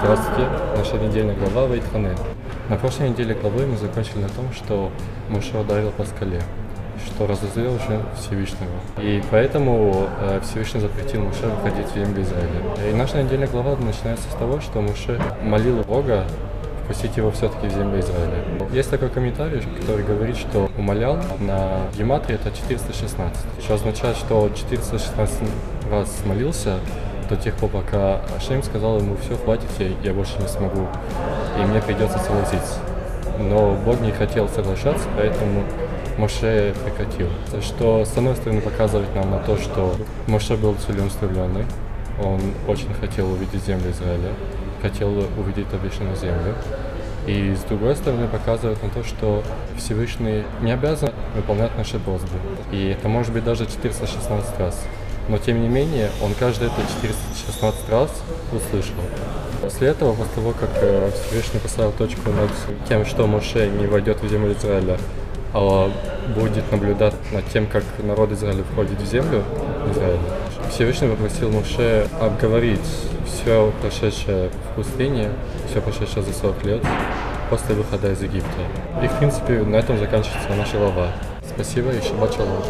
Здравствуйте, наша недельная глава Вейтхане. На прошлой неделе главы мы закончили на том, что Муше ударил по скале, что разозлил уже Всевышнего. И поэтому э, Всевышний запретил Муше выходить в землю Израиля. И наша недельная глава начинается с того, что Муше молил Бога впустить его все-таки в землю Израиля. Есть такой комментарий, который говорит, что умолял на гематрии это 416, что означает, что 416 раз молился до тех пор, пока Ашем сказал ему, все, хватит, я больше не смогу, и мне придется согласиться. Но Бог не хотел соглашаться, поэтому Моше прекратил. Что, с одной стороны, показывает нам на то, что Моше был целеустремленный, он очень хотел увидеть землю Израиля, хотел увидеть обещанную землю. И с другой стороны показывает на то, что Всевышний не обязан выполнять наши просьбы. И это может быть даже 416 раз. Но тем не менее, он каждый это 416 раз услышал. После этого, после того, как э, Всевышний поставил точку над тем, что Моше не войдет в землю Израиля, а будет наблюдать над тем, как народ Израиля входит в землю Израиля, Всевышний попросил Моше обговорить все прошедшее в пустыне, все прошедшее за 40 лет после выхода из Египта. И, в принципе, на этом заканчивается наша глава. Спасибо и шаббат шалом.